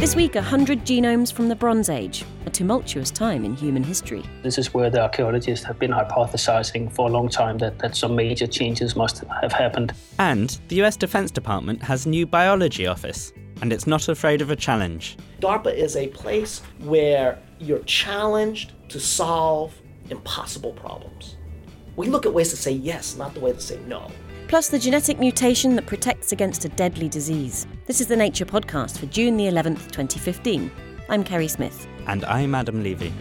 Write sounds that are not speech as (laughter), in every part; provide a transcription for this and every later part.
This week, 100 genomes from the Bronze Age, a tumultuous time in human history. This is where the archaeologists have been hypothesizing for a long time that, that some major changes must have happened. And the US Defense Department has a new biology office, and it's not afraid of a challenge. DARPA is a place where you're challenged to solve impossible problems. We look at ways to say yes, not the way to say no plus the genetic mutation that protects against a deadly disease. This is the Nature Podcast for June the 11th, 2015. I'm Kerri Smith. And I'm Adam Levy.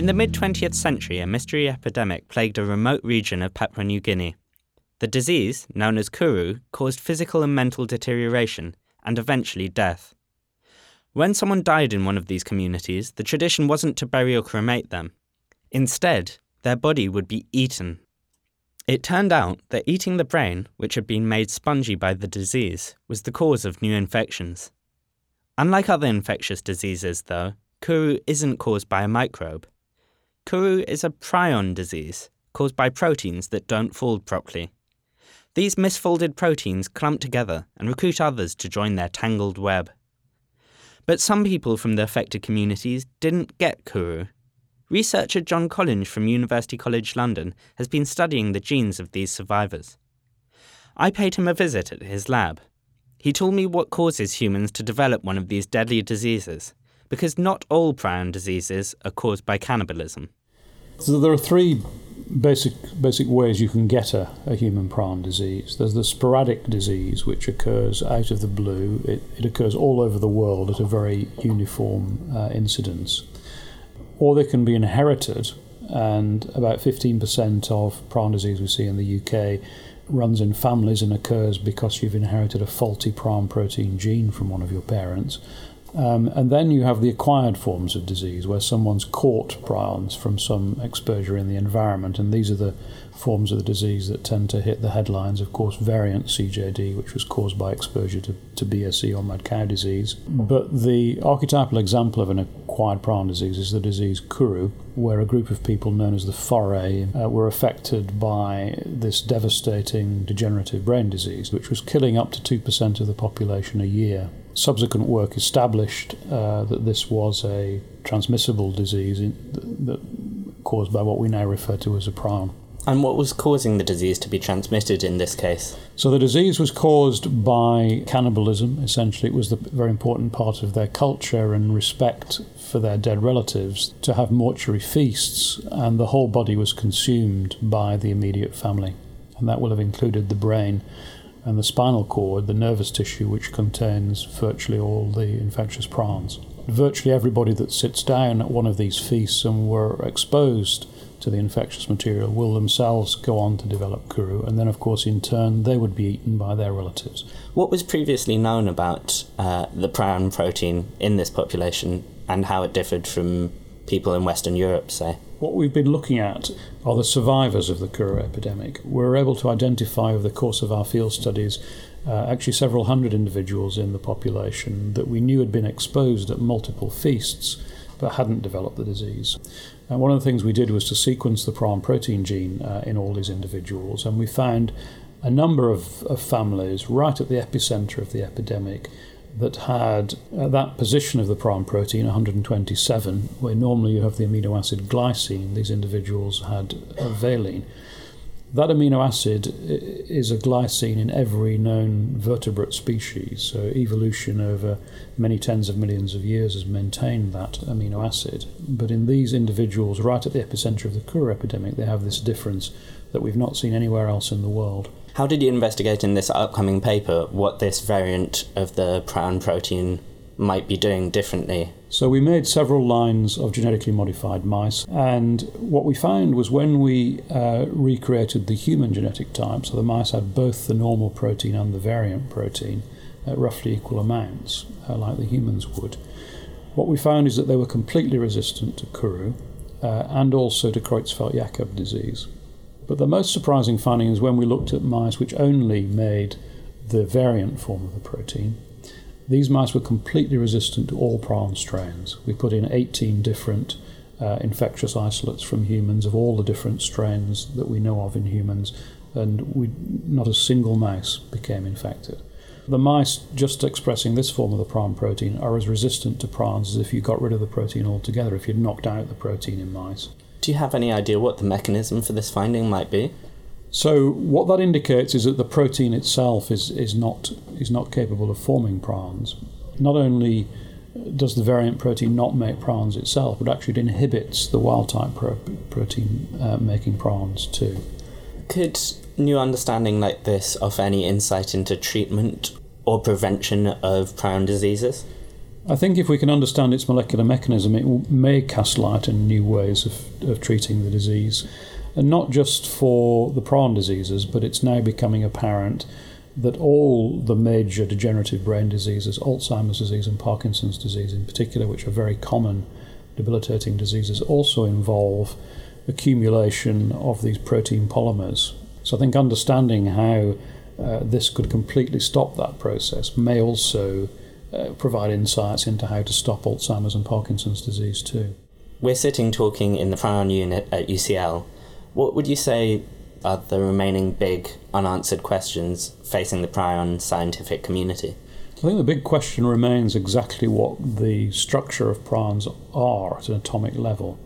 In the mid 20th century, a mystery epidemic plagued a remote region of Papua New Guinea. The disease, known as kuru, caused physical and mental deterioration and eventually death. When someone died in one of these communities, the tradition wasn't to bury or cremate them. Instead, their body would be eaten. It turned out that eating the brain, which had been made spongy by the disease, was the cause of new infections. Unlike other infectious diseases, though, Kuru isn't caused by a microbe. Kuru is a prion disease caused by proteins that don't fold properly. These misfolded proteins clump together and recruit others to join their tangled web. But some people from the affected communities didn't get Kuru Researcher John Collinge from University College London has been studying the genes of these survivors. I paid him a visit at his lab. He told me what causes humans to develop one of these deadly diseases, because not all prion diseases are caused by cannibalism. So there are three basic basic ways you can get a, a human prion disease. There's the sporadic disease, which occurs out of the blue. It, it occurs all over the world at a very uniform uh, incidence or they can be inherited. And about 15% of prion disease we see in the UK runs in families and occurs because you've inherited a faulty prion protein gene from one of your parents. Um, and then you have the acquired forms of disease where someone's caught prions from some exposure in the environment, and these are the forms of the disease that tend to hit the headlines. Of course, variant CJD, which was caused by exposure to, to BSE or mad cow disease. But the archetypal example of an acquired prion disease is the disease Kuru, where a group of people known as the Fore uh, were affected by this devastating degenerative brain disease, which was killing up to 2% of the population a year subsequent work established uh, that this was a transmissible disease in, that, caused by what we now refer to as a prion. And what was causing the disease to be transmitted in this case? So the disease was caused by cannibalism. Essentially, it was the very important part of their culture and respect for their dead relatives to have mortuary feasts, and the whole body was consumed by the immediate family, and that will have included the brain and the spinal cord, the nervous tissue, which contains virtually all the infectious prions. Virtually everybody that sits down at one of these feasts and were exposed to the infectious material will themselves go on to develop kuru, and then, of course, in turn, they would be eaten by their relatives. What was previously known about uh, the prion protein in this population and how it differed from people in Western Europe, say? What we've been looking at are the survivors of the Kuru epidemic. We were able to identify over the course of our field studies uh, actually several hundred individuals in the population that we knew had been exposed at multiple feasts but hadn't developed the disease. And one of the things we did was to sequence the prion protein gene uh, in all these individuals, and we found a number of, of families right at the epicenter of the epidemic that had at that position of the prion protein 127, where normally you have the amino acid glycine, these individuals had valine. That amino acid is a glycine in every known vertebrate species, so evolution over many tens of millions of years has maintained that amino acid. But in these individuals, right at the epicenter of the Kuru epidemic, they have this difference that we've not seen anywhere else in the world. How did you investigate in this upcoming paper what this variant of the prion protein might be doing differently? So, we made several lines of genetically modified mice, and what we found was when we uh, recreated the human genetic type, so the mice had both the normal protein and the variant protein at roughly equal amounts, uh, like the humans would. What we found is that they were completely resistant to Kuru uh, and also to Creutzfeldt Jakob disease. But the most surprising finding is when we looked at mice which only made the variant form of the protein. These mice were completely resistant to all prion strains. We put in 18 different uh, infectious isolates from humans of all the different strains that we know of in humans, and we, not a single mouse became infected. The mice just expressing this form of the prion protein are as resistant to prions as if you got rid of the protein altogether, if you'd knocked out the protein in mice. Do you have any idea what the mechanism for this finding might be? So what that indicates is that the protein itself is, is not is not capable of forming prions. Not only does the variant protein not make prions itself, but actually it inhibits the wild type pro- protein uh, making prions too. Could new understanding like this offer any insight into treatment or prevention of prion diseases? I think if we can understand its molecular mechanism, it may cast light on new ways of, of treating the disease and not just for the prion diseases, but it's now becoming apparent that all the major degenerative brain diseases, Alzheimer's disease and Parkinson's disease in particular, which are very common debilitating diseases, also involve accumulation of these protein polymers. So I think understanding how uh, this could completely stop that process may also uh, provide insights into how to stop Alzheimer's and Parkinson's disease too. We're sitting talking in the prion unit at UCL what would you say are the remaining big unanswered questions facing the prion scientific community? I think the big question remains exactly what the structure of prions are at an atomic level.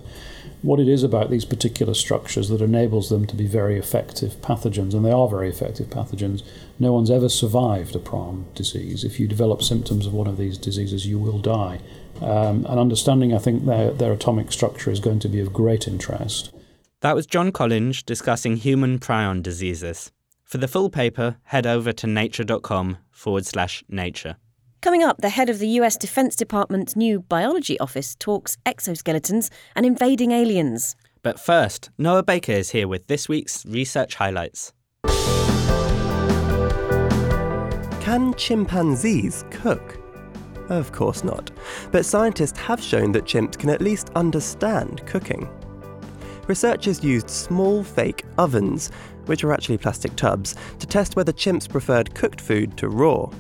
What it is about these particular structures that enables them to be very effective pathogens, and they are very effective pathogens. No one's ever survived a prion disease. If you develop symptoms of one of these diseases, you will die. Um, and understanding, I think, their, their atomic structure is going to be of great interest. That was John Collinge discussing human prion diseases. For the full paper, head over to nature.com forward slash nature. Coming up, the head of the US Defense Department's new biology office talks exoskeletons and invading aliens. But first, Noah Baker is here with this week's research highlights. Can chimpanzees cook? Of course not. But scientists have shown that chimps can at least understand cooking researchers used small fake ovens, which are actually plastic tubs, to test whether chimps preferred cooked food to raw.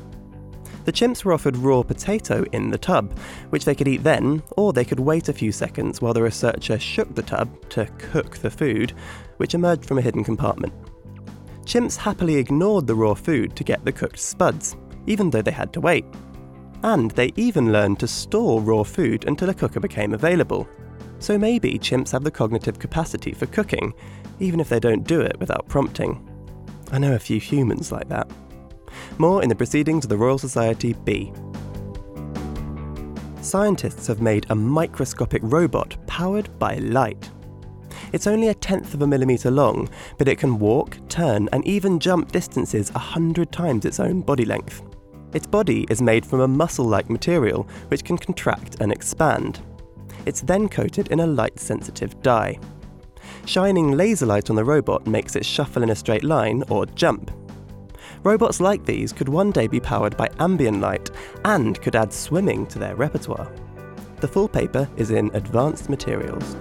The chimps were offered raw potato in the tub, which they could eat then, or they could wait a few seconds while the researcher shook the tub to cook the food, which emerged from a hidden compartment. Chimps happily ignored the raw food to get the cooked spuds, even though they had to wait. And they even learned to store raw food until a cooker became available, so maybe chimps have the cognitive capacity for cooking, even if they don't do it without prompting. I know a few humans like that. More in the Proceedings of the Royal Society B. Scientists have made a microscopic robot powered by light. It's only a tenth of a millimetre long, but it can walk, turn, and even jump distances a hundred times its own body length. Its body is made from a muscle like material which can contract and expand. It's then coated in a light sensitive dye. Shining laser light on the robot makes it shuffle in a straight line or jump. Robots like these could one day be powered by ambient light and could add swimming to their repertoire. The full paper is in Advanced Materials.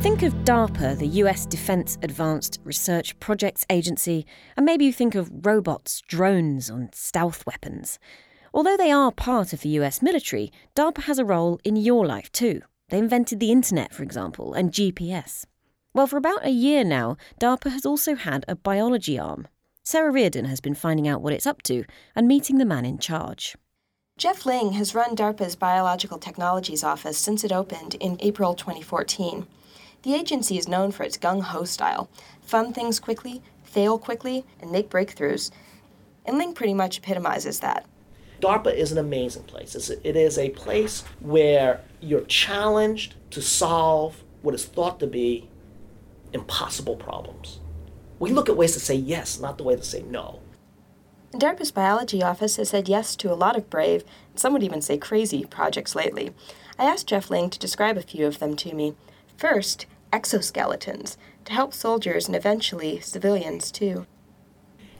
Think of DARPA, the US Defense Advanced Research Projects Agency, and maybe you think of robots, drones, and stealth weapons. Although they are part of the US military, DARPA has a role in your life too. They invented the internet, for example, and GPS. Well, for about a year now, DARPA has also had a biology arm. Sara Reardon has been finding out what it's up to and meeting the man in charge. Geoff Ling has run DARPA's Biological Technologies Office since it opened in April 2014. The agency is known for its gung ho style fund things quickly, fail quickly, and make breakthroughs. And Ling pretty much epitomizes that. DARPA is an amazing place. It's a, it is a place where you're challenged to solve what is thought to be impossible problems. We look at ways to say yes, not the way to say no. DARPA's biology office has said yes to a lot of brave, some would even say crazy, projects lately. I asked Geoff Ling to describe a few of them to me. First, exoskeletons to help soldiers and eventually civilians too.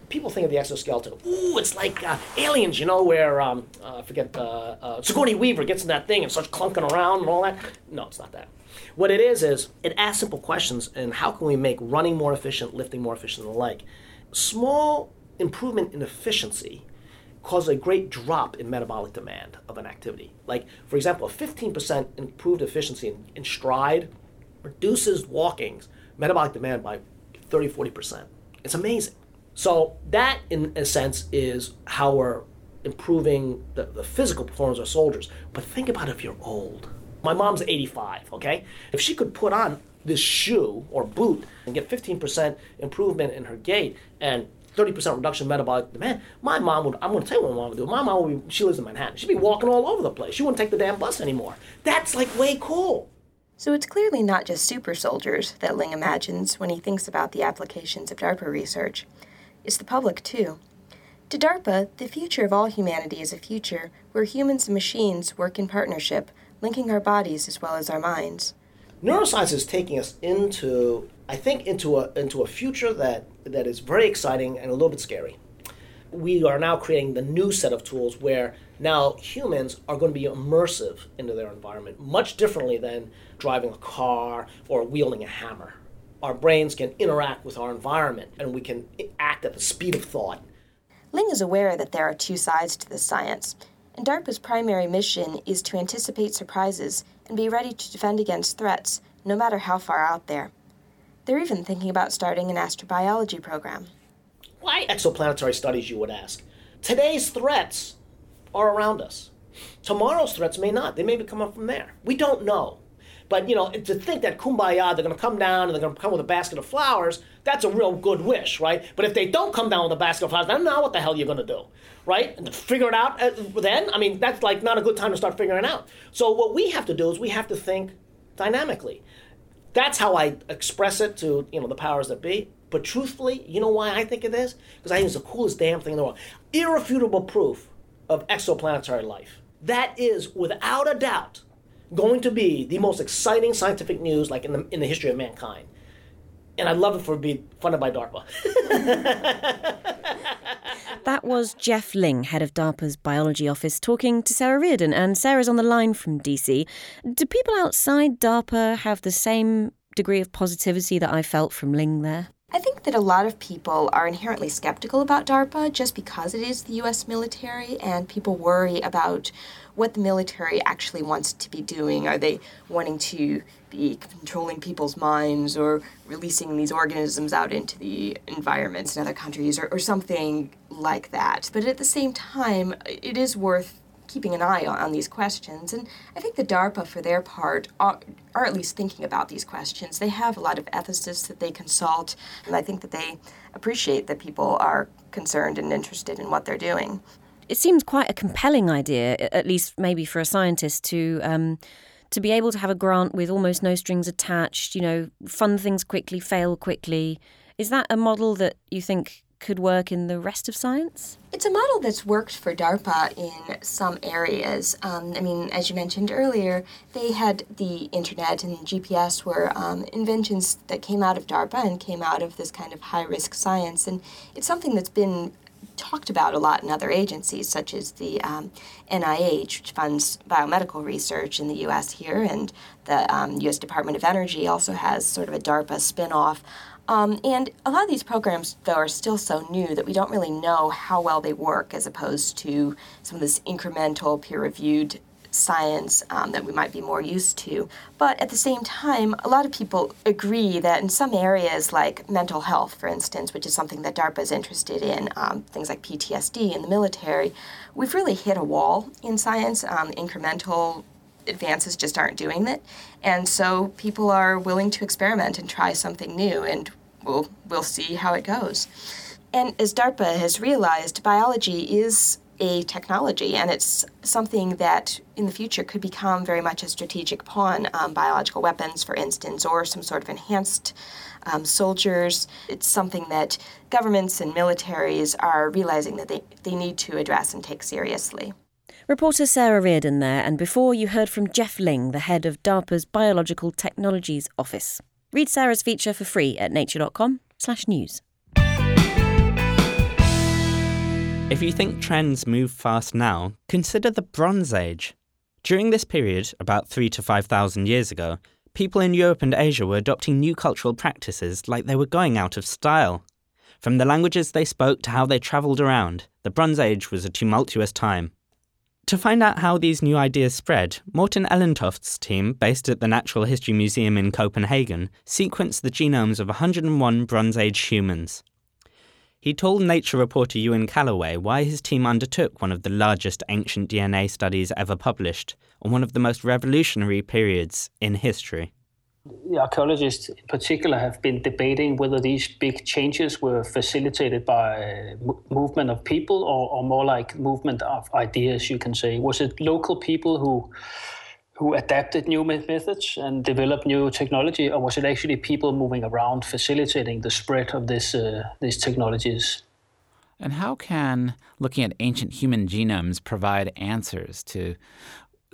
People think of the exoskeleton. Ooh, it's like uh, aliens, you know, where um, uh, I forget uh, uh, Sigourney Weaver gets in that thing and starts clunking around and all that. No, it's not that. What it is is it asks simple questions and how can we make running more efficient, lifting more efficient, and the like. Small improvement in efficiency causes a great drop in metabolic demand of an activity. Like, for example, a 15% improved efficiency in, in stride reduces walking's metabolic demand by 30, 40%. It's amazing. So that, in a sense, is how we're improving the, the physical performance of soldiers. But think about if you're old. My mom's 85, okay? If she could put on this shoe or boot and get 15% improvement in her gait and 30% reduction in metabolic demand, my mom would, I'm going to tell you what my mom would do. My mom would be, she lives in Manhattan. She'd be walking all over the place. She wouldn't take the damn bus anymore. That's like way cool. So it's clearly not just super soldiers that Ling imagines when he thinks about the applications of DARPA research. It's the public, too. To DARPA, the future of all humanity is a future where humans and machines work in partnership, linking our bodies as well as our minds. Neuroscience is taking us into, I think, into a, into a future that, that is very exciting and a little bit scary. We are now creating the new set of tools where now humans are going to be immersive into their environment much differently than driving a car or wielding a hammer. Our brains can interact with our environment and we can act at the speed of thought. Ling is aware that there are two sides to this science, and DARPA's primary mission is to anticipate surprises and be ready to defend against threats, no matter how far out there. They're even thinking about starting an astrobiology program. Why exoplanetary studies, you would ask? Today's threats are around us. Tomorrow's threats may not. They may be coming from there. We don't know. But you know, to think that kumbaya, they're going to come down and they're going to come with a basket of flowers, that's a real good wish, right? But if they don't come down with a basket of flowers, then now what the hell are you going to do, right? And figure it out uh, then, I mean, that's like not a good time to start figuring out. So what we have to do is we have to think dynamically. That's how I express it to you know the powers that be. But truthfully, you know why I think it is? Because I think it's the coolest damn thing in the world. Irrefutable proof of exoplanetary life. That is, without a doubt, going to be the most exciting scientific news like in the, in the history of mankind. And I'd love it for it to be funded by DARPA. (laughs) that was Geoff Ling, head of DARPA's biology office, talking to Sara Reardon. And Sara's on the line from DC. Do people outside DARPA have the same degree of positivity that I felt from Ling there? I think that a lot of people are inherently skeptical about DARPA just because it is the US military, and people worry about what the military actually wants to be doing. Are they wanting to be controlling people's minds or releasing these organisms out into the environments in other countries or, or something like that? But at the same time, it is worth keeping an eye on, on these questions. And I think the DARPA, for their part, are, are at least thinking about these questions. They have a lot of ethicists that they consult, and I think that they appreciate that people are concerned and interested in what they're doing. It seems quite a compelling idea, at least maybe for a scientist, to. Um, to be able to have a grant with almost no strings attached, you know, fund things quickly, fail quickly, is that a model that you think could work in the rest of science? It's a model that's worked for DARPA in some areas. Um, I mean, as you mentioned earlier, they had the internet and GPS were um, inventions that came out of DARPA and came out of this kind of high risk science. And it's something that's been talked about a lot in other agencies, such as the um, NIH, which funds biomedical research in the US here, and the US um, Department of Energy also has sort of a DARPA spinoff. um, and a lot of these programs, though, are still so new that we don't really know how well they work as opposed to some of this incremental, peer reviewed science um, that we might be more used to. But at the same time, a lot of people agree that in some areas, like mental health, for instance, which is something that DARPA is interested in, um, things like PTSD in the military, we've really hit a wall in science. Um, incremental advances just aren't doing it. And so people are willing to experiment and try something new. And we'll, we'll see how it goes. And as DARPA has realized, biology is a technology, and it's something that in the future could become very much a strategic pawn. Um, biological weapons, for instance, or some sort of enhanced um, soldiers. It's something that governments and militaries are realizing that they, they need to address and take seriously. Reporter Sara Reardon there, and before you heard from Geoff Ling, the head of DARPA's Biological Technologies Office. Read Sara's feature for free at nature.com/news. If you think trends move fast now, consider the Bronze Age. During this period, about 3 to 5,000 years ago, people in Europe and Asia were adopting new cultural practices like they were going out of style. From the languages they spoke to how they travelled around, the Bronze Age was a tumultuous time. To find out how these new ideas spread, Morten Allentoft's team, based at the Natural History Museum in Copenhagen, sequenced the genomes of 101 Bronze Age humans. He told Nature reporter Ewan Callaway why his team undertook one of the largest ancient DNA studies ever published, on one of the most revolutionary periods in history. The archaeologists in particular have been debating whether these big changes were facilitated by movement of people or, or more like movement of ideas, you can say. Was it local people who who adapted new methods and developed new technology, or was it actually people moving around facilitating the spread of this, uh, these technologies? And how can looking at ancient human genomes provide answers to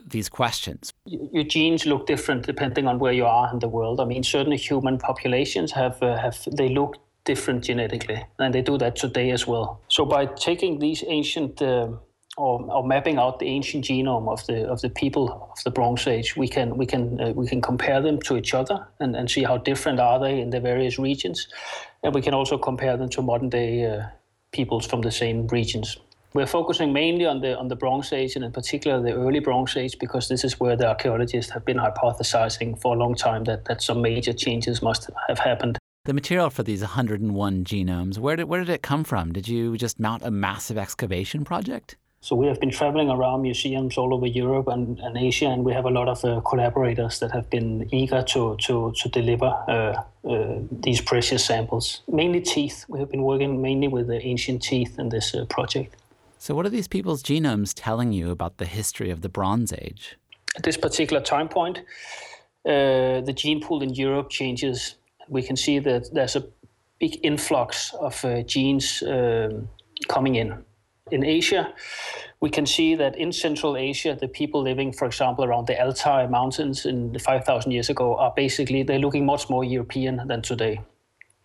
these questions? Your genes look different depending on where you are in the world. I mean, certain human populations have uh, have they look different genetically, and they do that today as well. So by taking these ancient uh, or, or, mapping out the ancient genome of the of the people of the Bronze Age, we can we can uh, we can compare them to each other and, and see how different are they in the various regions, and we can also compare them to modern day uh, peoples from the same regions. We're focusing mainly on the on the Bronze Age and in particular the early Bronze Age because this is where the archaeologists have been hypothesizing for a long time that, that some major changes must have happened. The material for these 101 genomes, where did, where did it come from? Did you just mount a massive excavation project? So we have been traveling around museums all over Europe and, and Asia, and we have a lot of uh, collaborators that have been eager to to to deliver uh, uh, these precious samples. Mainly teeth. We have been working mainly with the ancient teeth in this uh, project. So, what are these people's genomes telling you about the history of the Bronze Age? At this particular time point, uh, the gene pool in Europe changes. We can see that there's a big influx of uh, genes um, coming in in Asia, we can see that in Central Asia, the people living, for example, around the Altai Mountains in 5,000 years ago are basically, they're looking much more European than today.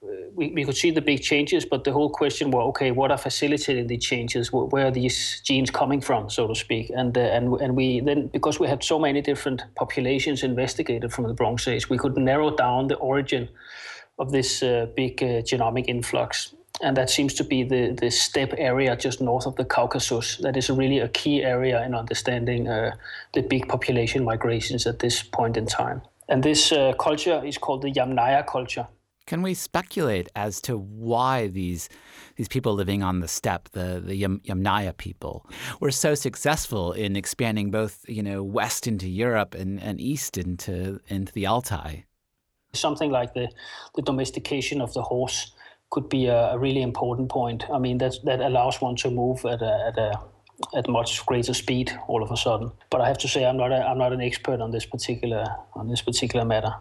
Uh, we, we could see the big changes, but the whole question was, okay, what are facilitating the changes? Where are these genes coming from, so to speak? And uh, and and we then because we had so many different populations investigated from the Bronze Age, we could narrow down the origin of this uh, big uh, genomic influx and that seems to be the, the steppe area just north of the Caucasus. That is really a key area in understanding uh, the big population migrations at this point in time. And this uh, culture is called the Yamnaya culture. Can we speculate as to why these these people living on the steppe, the the Yam, Yamnaya people, were so successful in expanding both, you know, west into Europe and, and east into into the Altai? Something like the the domestication of the horse could be a, a really important point. I mean, that that allows one to move at a, at a at much greater speed all of a sudden. But I have to say, I'm not a, I'm not an expert on this particular on this particular matter.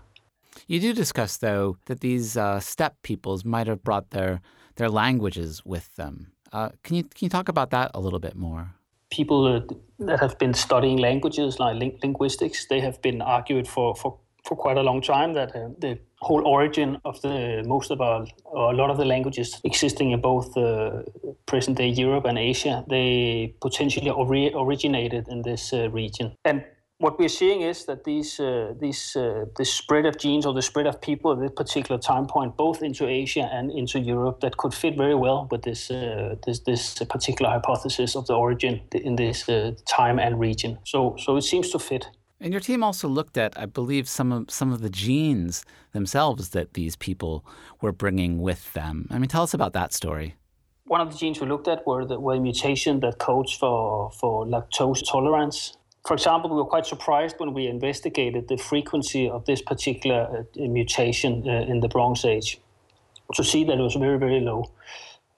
You do discuss, though, that these uh, steppe peoples might have brought their their languages with them. Uh, can you can you talk about that a little bit more? People that have been studying languages like linguistics, they have been argued for for for quite a long time that uh, the whole origin of the most of our, or a lot of the languages existing in both uh, present day Europe and Asia, they potentially ori- originated in this uh, region. And what we're seeing is that these uh, these uh, the spread of genes or the spread of people at this particular time point, both into Asia and into Europe, that could fit very well with this uh, this this particular hypothesis of the origin in this uh, time and region. So so it seems to fit. And your team also looked at, I believe, some of some of the genes themselves that these people were bringing with them. I mean, tell us about that story. One of the genes we looked at were the were mutation that codes for for lactose tolerance. For example, we were quite surprised when we investigated the frequency of this particular uh, mutation uh, in the Bronze Age to see that it was very very low.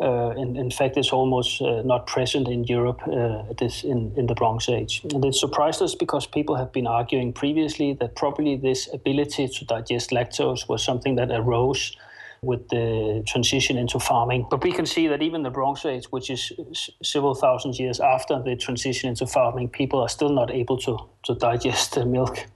Uh, in, in, fact, it's almost uh, not present in Europe uh, this in, in the Bronze Age. And it surprised us because people have been arguing previously that probably this ability to digest lactose was something that arose with the transition into farming. But we can see that even the Bronze Age, which is several thousand years after the transition into farming, people are still not able to, to digest the milk.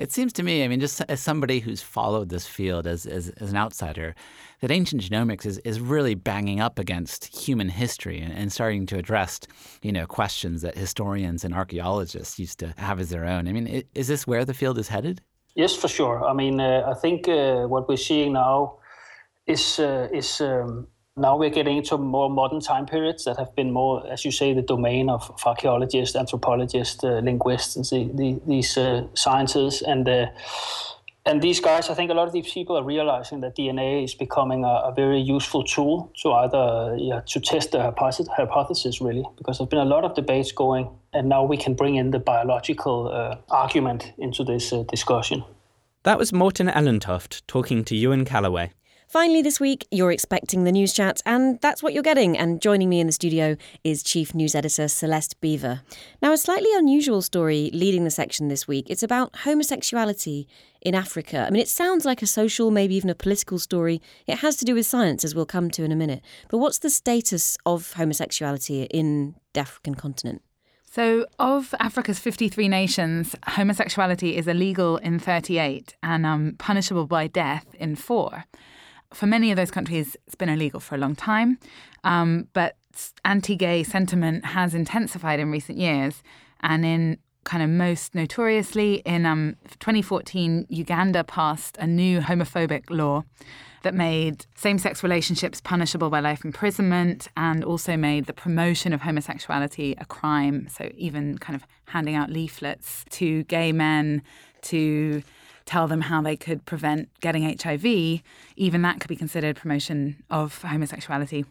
It seems to me, I mean, just as somebody who's followed this field as, as, as an outsider, that ancient genomics is, is really banging up against human history and, and starting to address, you know, questions that historians and archaeologists used to have as their own. I mean, is this where the field is headed? Yes, for sure. I mean, uh, I think uh, what we're seeing now is uh, is um, Now we're getting into more modern time periods that have been more, as you say, the domain of, of archaeologists, anthropologists, uh, linguists, and the, the, these uh, sciences. And uh, and these guys, I think a lot of these people are realizing that DNA is becoming a, a very useful tool to either yeah, to test the hypothesis, really, because there's been a lot of debates going, and now we can bring in the biological uh, argument into this uh, discussion. That was Morten Allentoft talking to Ewan Callaway. Finally, this week, you're expecting the news chat, and that's what you're getting. And joining me in the studio is Chief News Editor Celeste Biever. Now, a slightly unusual story leading the section this week. It's about homosexuality in Africa. I mean, it sounds like a social, maybe even a political story. It has to do with science, as we'll come to in a minute. But what's the status of homosexuality in the African continent? So, of Africa's 53 nations, homosexuality is illegal in 38 and um, punishable by death in four for many of those countries, it's been illegal for a long time. Um, but anti gay sentiment has intensified in recent years. And in kind of most notoriously, in um, 2014, Uganda passed a new homophobic law that made same sex relationships punishable by life imprisonment and also made the promotion of homosexuality a crime. So, even kind of handing out leaflets to gay men to tell them how they could prevent getting HIV, even that could be considered promotion of homosexuality.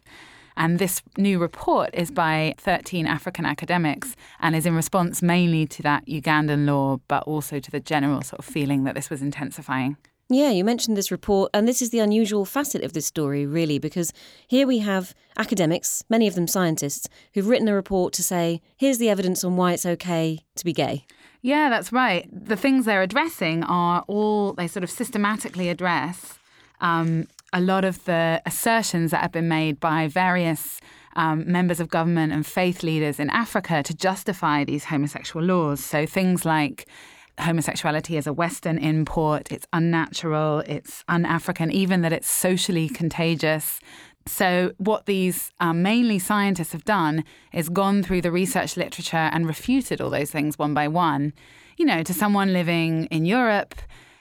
And this new report is by 13 African academics and is in response mainly to that Ugandan law, but also to the general sort of feeling that this was intensifying. Yeah, you mentioned this report, and this is the unusual facet of this story, really, because here we have academics, many of them scientists, who've written a report to say, here's the evidence on why it's okay to be gay. Yeah, that's right. The things they're addressing are all, they sort of systematically address um, a lot of the assertions that have been made by various um, members of government and faith leaders in Africa to justify these homosexual laws. So things like homosexuality is a Western import, it's unnatural, it's un African, even that it's socially contagious, so, what these um, mainly scientists have done is gone through the research literature and refuted all those things one by one. You know, to someone living in Europe,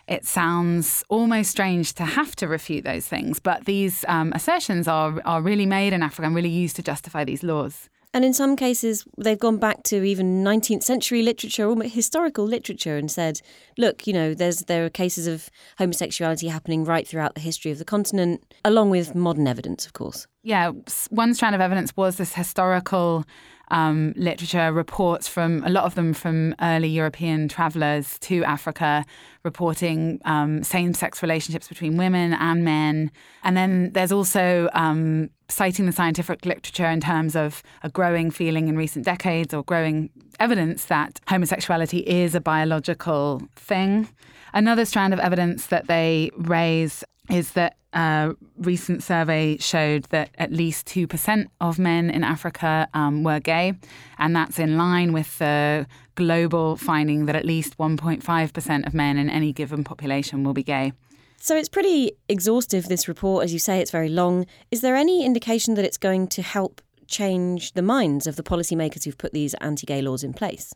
it sounds almost strange to have to refute those things, but these um, assertions are, are really made in Africa and really used to justify these laws. And in some cases, they've gone back to even 19th century literature, almost historical literature, and said, look, you know, there's there are cases of homosexuality happening right throughout the history of the continent, along with modern evidence, of course. Yeah, one strand of evidence was this historical um, literature reports from a lot of them from early European travelers to Africa, reporting um, same sex relationships between women and men. And then there's also um, citing the scientific literature in terms of a growing feeling in recent decades or growing evidence that homosexuality is a biological thing. Another strand of evidence that they raise is that a recent survey showed that at least 2% of men in Africa um, were gay, and that's in line with the global finding that at least 1.5% of men in any given population will be gay. So it's pretty exhaustive, this report. As you say, it's very long. Is there any indication that it's going to help change the minds of the policymakers who've put these anti gay laws in place?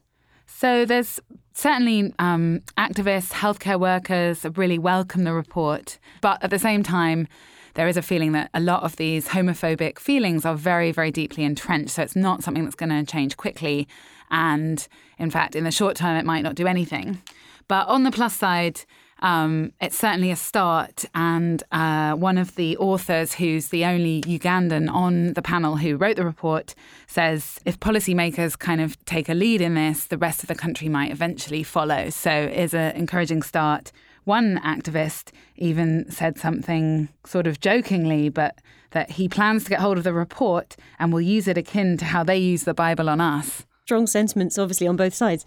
So there's certainly um, activists, healthcare workers really welcome the report, but at the same time, there is a feeling that a lot of these homophobic feelings are very, very deeply entrenched. So it's not something that's going to change quickly. And in fact, in the short term, it might not do anything. But on the plus side, um, it's certainly a start. And uh, one of the authors, who's the only Ugandan on the panel who wrote the report, says if policymakers kind of take a lead in this, the rest of the country might eventually follow. So it's an encouraging start. One activist even said something sort of jokingly, but that he plans to get hold of the report and will use it akin to how they use the Bible on us strong sentiments, obviously, on both sides.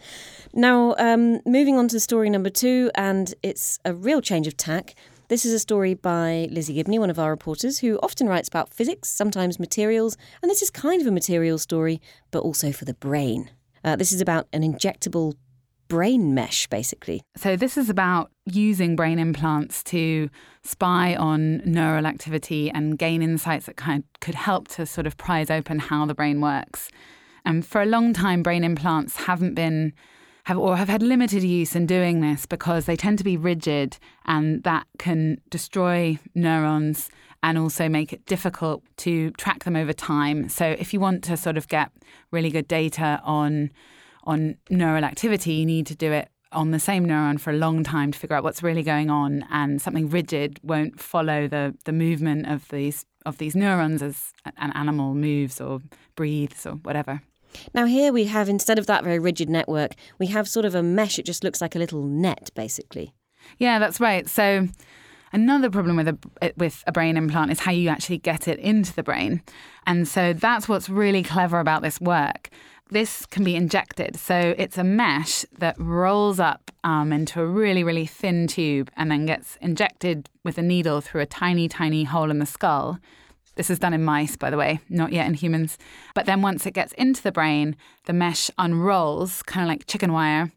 Now, um, moving on to story number two, and it's a real change of tack. This is a story by Lizzie Gibney, one of our reporters, who often writes about physics, sometimes materials, and this is kind of a material story, but also for the brain. Uh, this is about an injectable brain mesh, basically. So, this is about using brain implants to spy on neural activity and gain insights that kind of could help to sort of prise open how the brain works. And for a long time, brain implants haven't been have or have had limited use in doing this because they tend to be rigid and that can destroy neurons and also make it difficult to track them over time. So if you want to sort of get really good data on on neural activity, you need to do it on the same neuron for a long time to figure out what's really going on and something rigid won't follow the the movement of these of these neurons as an animal moves or breathes or whatever. Now, here we have, instead of that very rigid network, we have sort of a mesh. It just looks like a little net, basically. Yeah, that's right. So, another problem with a, with a brain implant is how you actually get it into the brain. And so, that's what's really clever about this work. This can be injected. So, it's a mesh that rolls up um, into a really, really thin tube and then gets injected with a needle through a tiny, tiny hole in the skull. This is done in mice, by the way, not yet in humans. But then once it gets into the brain, the mesh unrolls, kind of like chicken wire,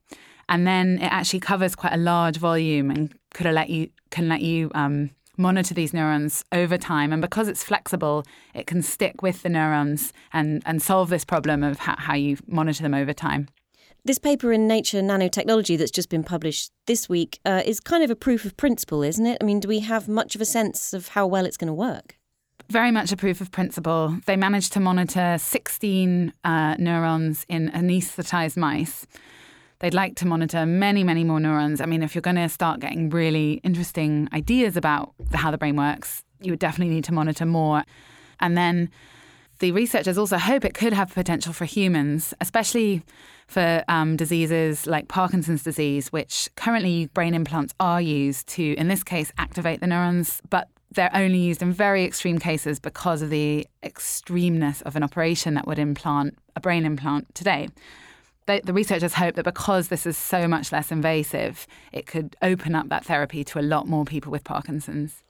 and then it actually covers quite a large volume and could let you can let you um, monitor these neurons over time. And because it's flexible, it can stick with the neurons and and solve this problem of how, how you monitor them over time. This paper in Nature Nanotechnology that's just been published this week uh, is kind of a proof of principle, isn't it? I mean, do we have much of a sense of how well it's going to work? Very much a proof of principle. They managed to monitor 16 uh, neurons in anesthetized mice. They'd like to monitor many, many more neurons. I mean, if you're going to start getting really interesting ideas about how the brain works, you would definitely need to monitor more. And then the researchers also hope it could have potential for humans, especially for um, diseases like Parkinson's disease, which currently brain implants are used to, in this case, activate the neurons. But they're only used in very extreme cases because of the extremeness of an operation that would implant a brain implant today. The, the researchers hope that because this is so much less invasive, it could open up that therapy to a lot more people with Parkinson's.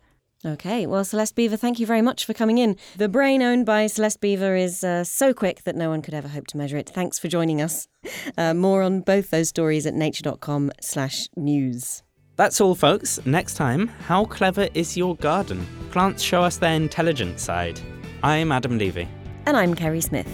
Okay, well, Celeste Biever, thank you very much for coming in. The brain owned by Celeste Biever is uh, so quick that no one could ever hope to measure it. Thanks for joining us. Uh, more on both those stories at nature.com slash news. That's all, folks. Next time, how clever is your garden? Plants show us their intelligent side. I'm Adam Levy. And I'm Kerri Smith.